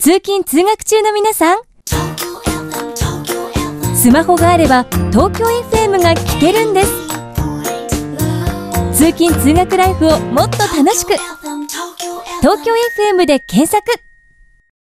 通勤通学中の皆さん。スマホがあれば東京 FM が聞けるんです。通勤通学ライフをもっと楽しく。東京 FM で検索。